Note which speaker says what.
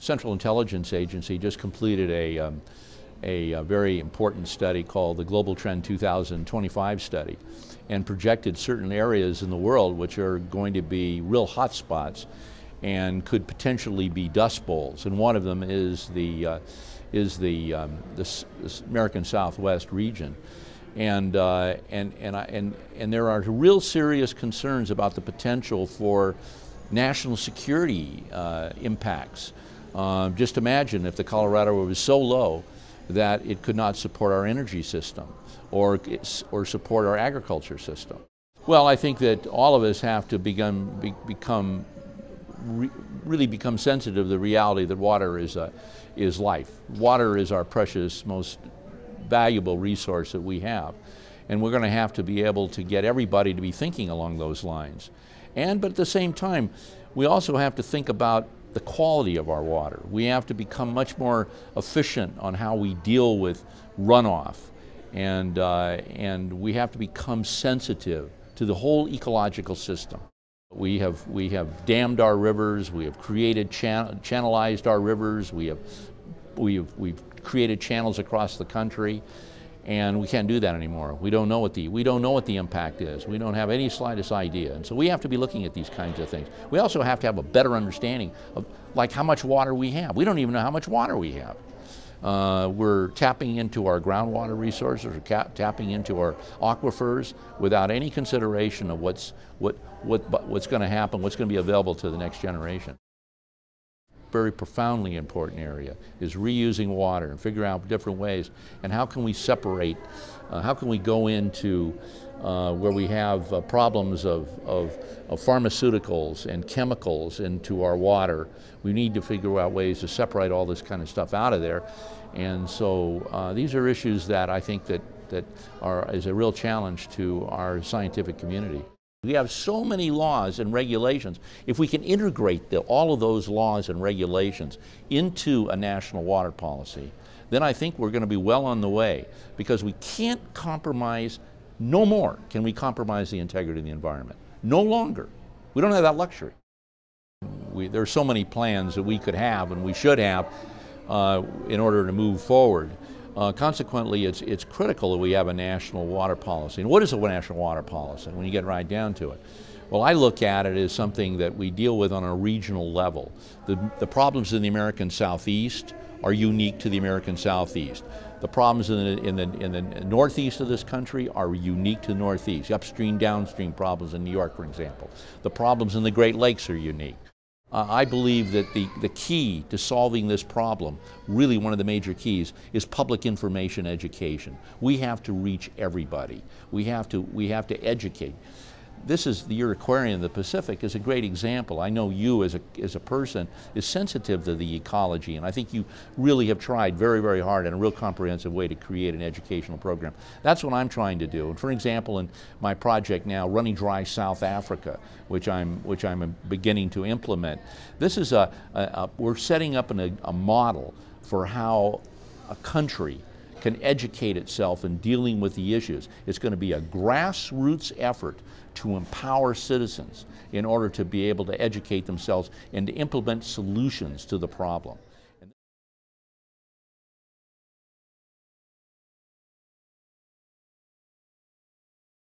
Speaker 1: Central Intelligence Agency just completed a, um, a, a, very important study called the Global Trend 2025 study and projected certain areas in the world which are going to be real hotspots and could potentially be dust bowls. And one of them is the, uh, is the, um, this, American Southwest region. And, uh, and, and, I, and, and there are real serious concerns about the potential for national security uh, impacts. Uh, just imagine if the Colorado was so low that it could not support our energy system or, or support our agriculture system. Well, I think that all of us have to become, be, become re, really become sensitive to the reality that water is, a, is life. Water is our precious, most valuable resource that we have. And we're going to have to be able to get everybody to be thinking along those lines. And, but at the same time, we also have to think about the quality of our water. We have to become much more efficient on how we deal with runoff. And, uh, and we have to become sensitive to the whole ecological system. We have, we have dammed our rivers, we have created, chan channelized our rivers, we have, we have, we've created channels across the country and we can't do that anymore. We don't know what the we don't know what the impact is. We don't have any slightest idea, and so we have to be looking at these kinds of things. We also have to have a better understanding of like how much water we have. We don't even know how much water we have. Uh, we're tapping into our groundwater resources, or cap- tapping into our aquifers without any consideration of what's what what what's going to happen, what's going to be available to the next generation very profoundly important area is reusing water and figuring out different ways and how can we separate, uh, how can we go into uh, where we have uh, problems of, of, of, pharmaceuticals and chemicals into our water. We need to figure out ways to separate all this kind of stuff out of there. And so uh, these are issues that I think that, that are, is a real challenge to our scientific community. We have so many laws and regulations. If we can integrate the, all of those laws and regulations into a national water policy, then I think we're going to be well on the way because we can't compromise, no more can we compromise the integrity of the environment. No longer. We don't have that luxury. We, there are so many plans that we could have and we should have uh, in order to move forward. Uh, consequently, it's, it's critical that we have a national water policy. And what is a national water policy when you get right down to it? Well, I look at it as something that we deal with on a regional level. The, the problems in the American Southeast are unique to the American Southeast. The problems in the, in, the, in the northeast of this country are unique to the northeast. Upstream, downstream problems in New York, for example. The problems in the Great Lakes are unique. Uh, I believe that the, the key to solving this problem, really one of the major keys, is public information education. We have to reach everybody. We have to, we have to educate this is the your aquarium in the Pacific is a great example. I know you as a, as a person is sensitive to the ecology and I think you really have tried very, very hard in a real comprehensive way to create an educational program. That's what I'm trying to do. And for example, in my project now, Running Dry South Africa, which I'm, which I'm beginning to implement, this is a, a, a we're setting up an, a model for how a country can educate itself in dealing with the issues. It's going to be a grassroots effort to empower citizens in order to be able to educate themselves and to implement solutions to the problem.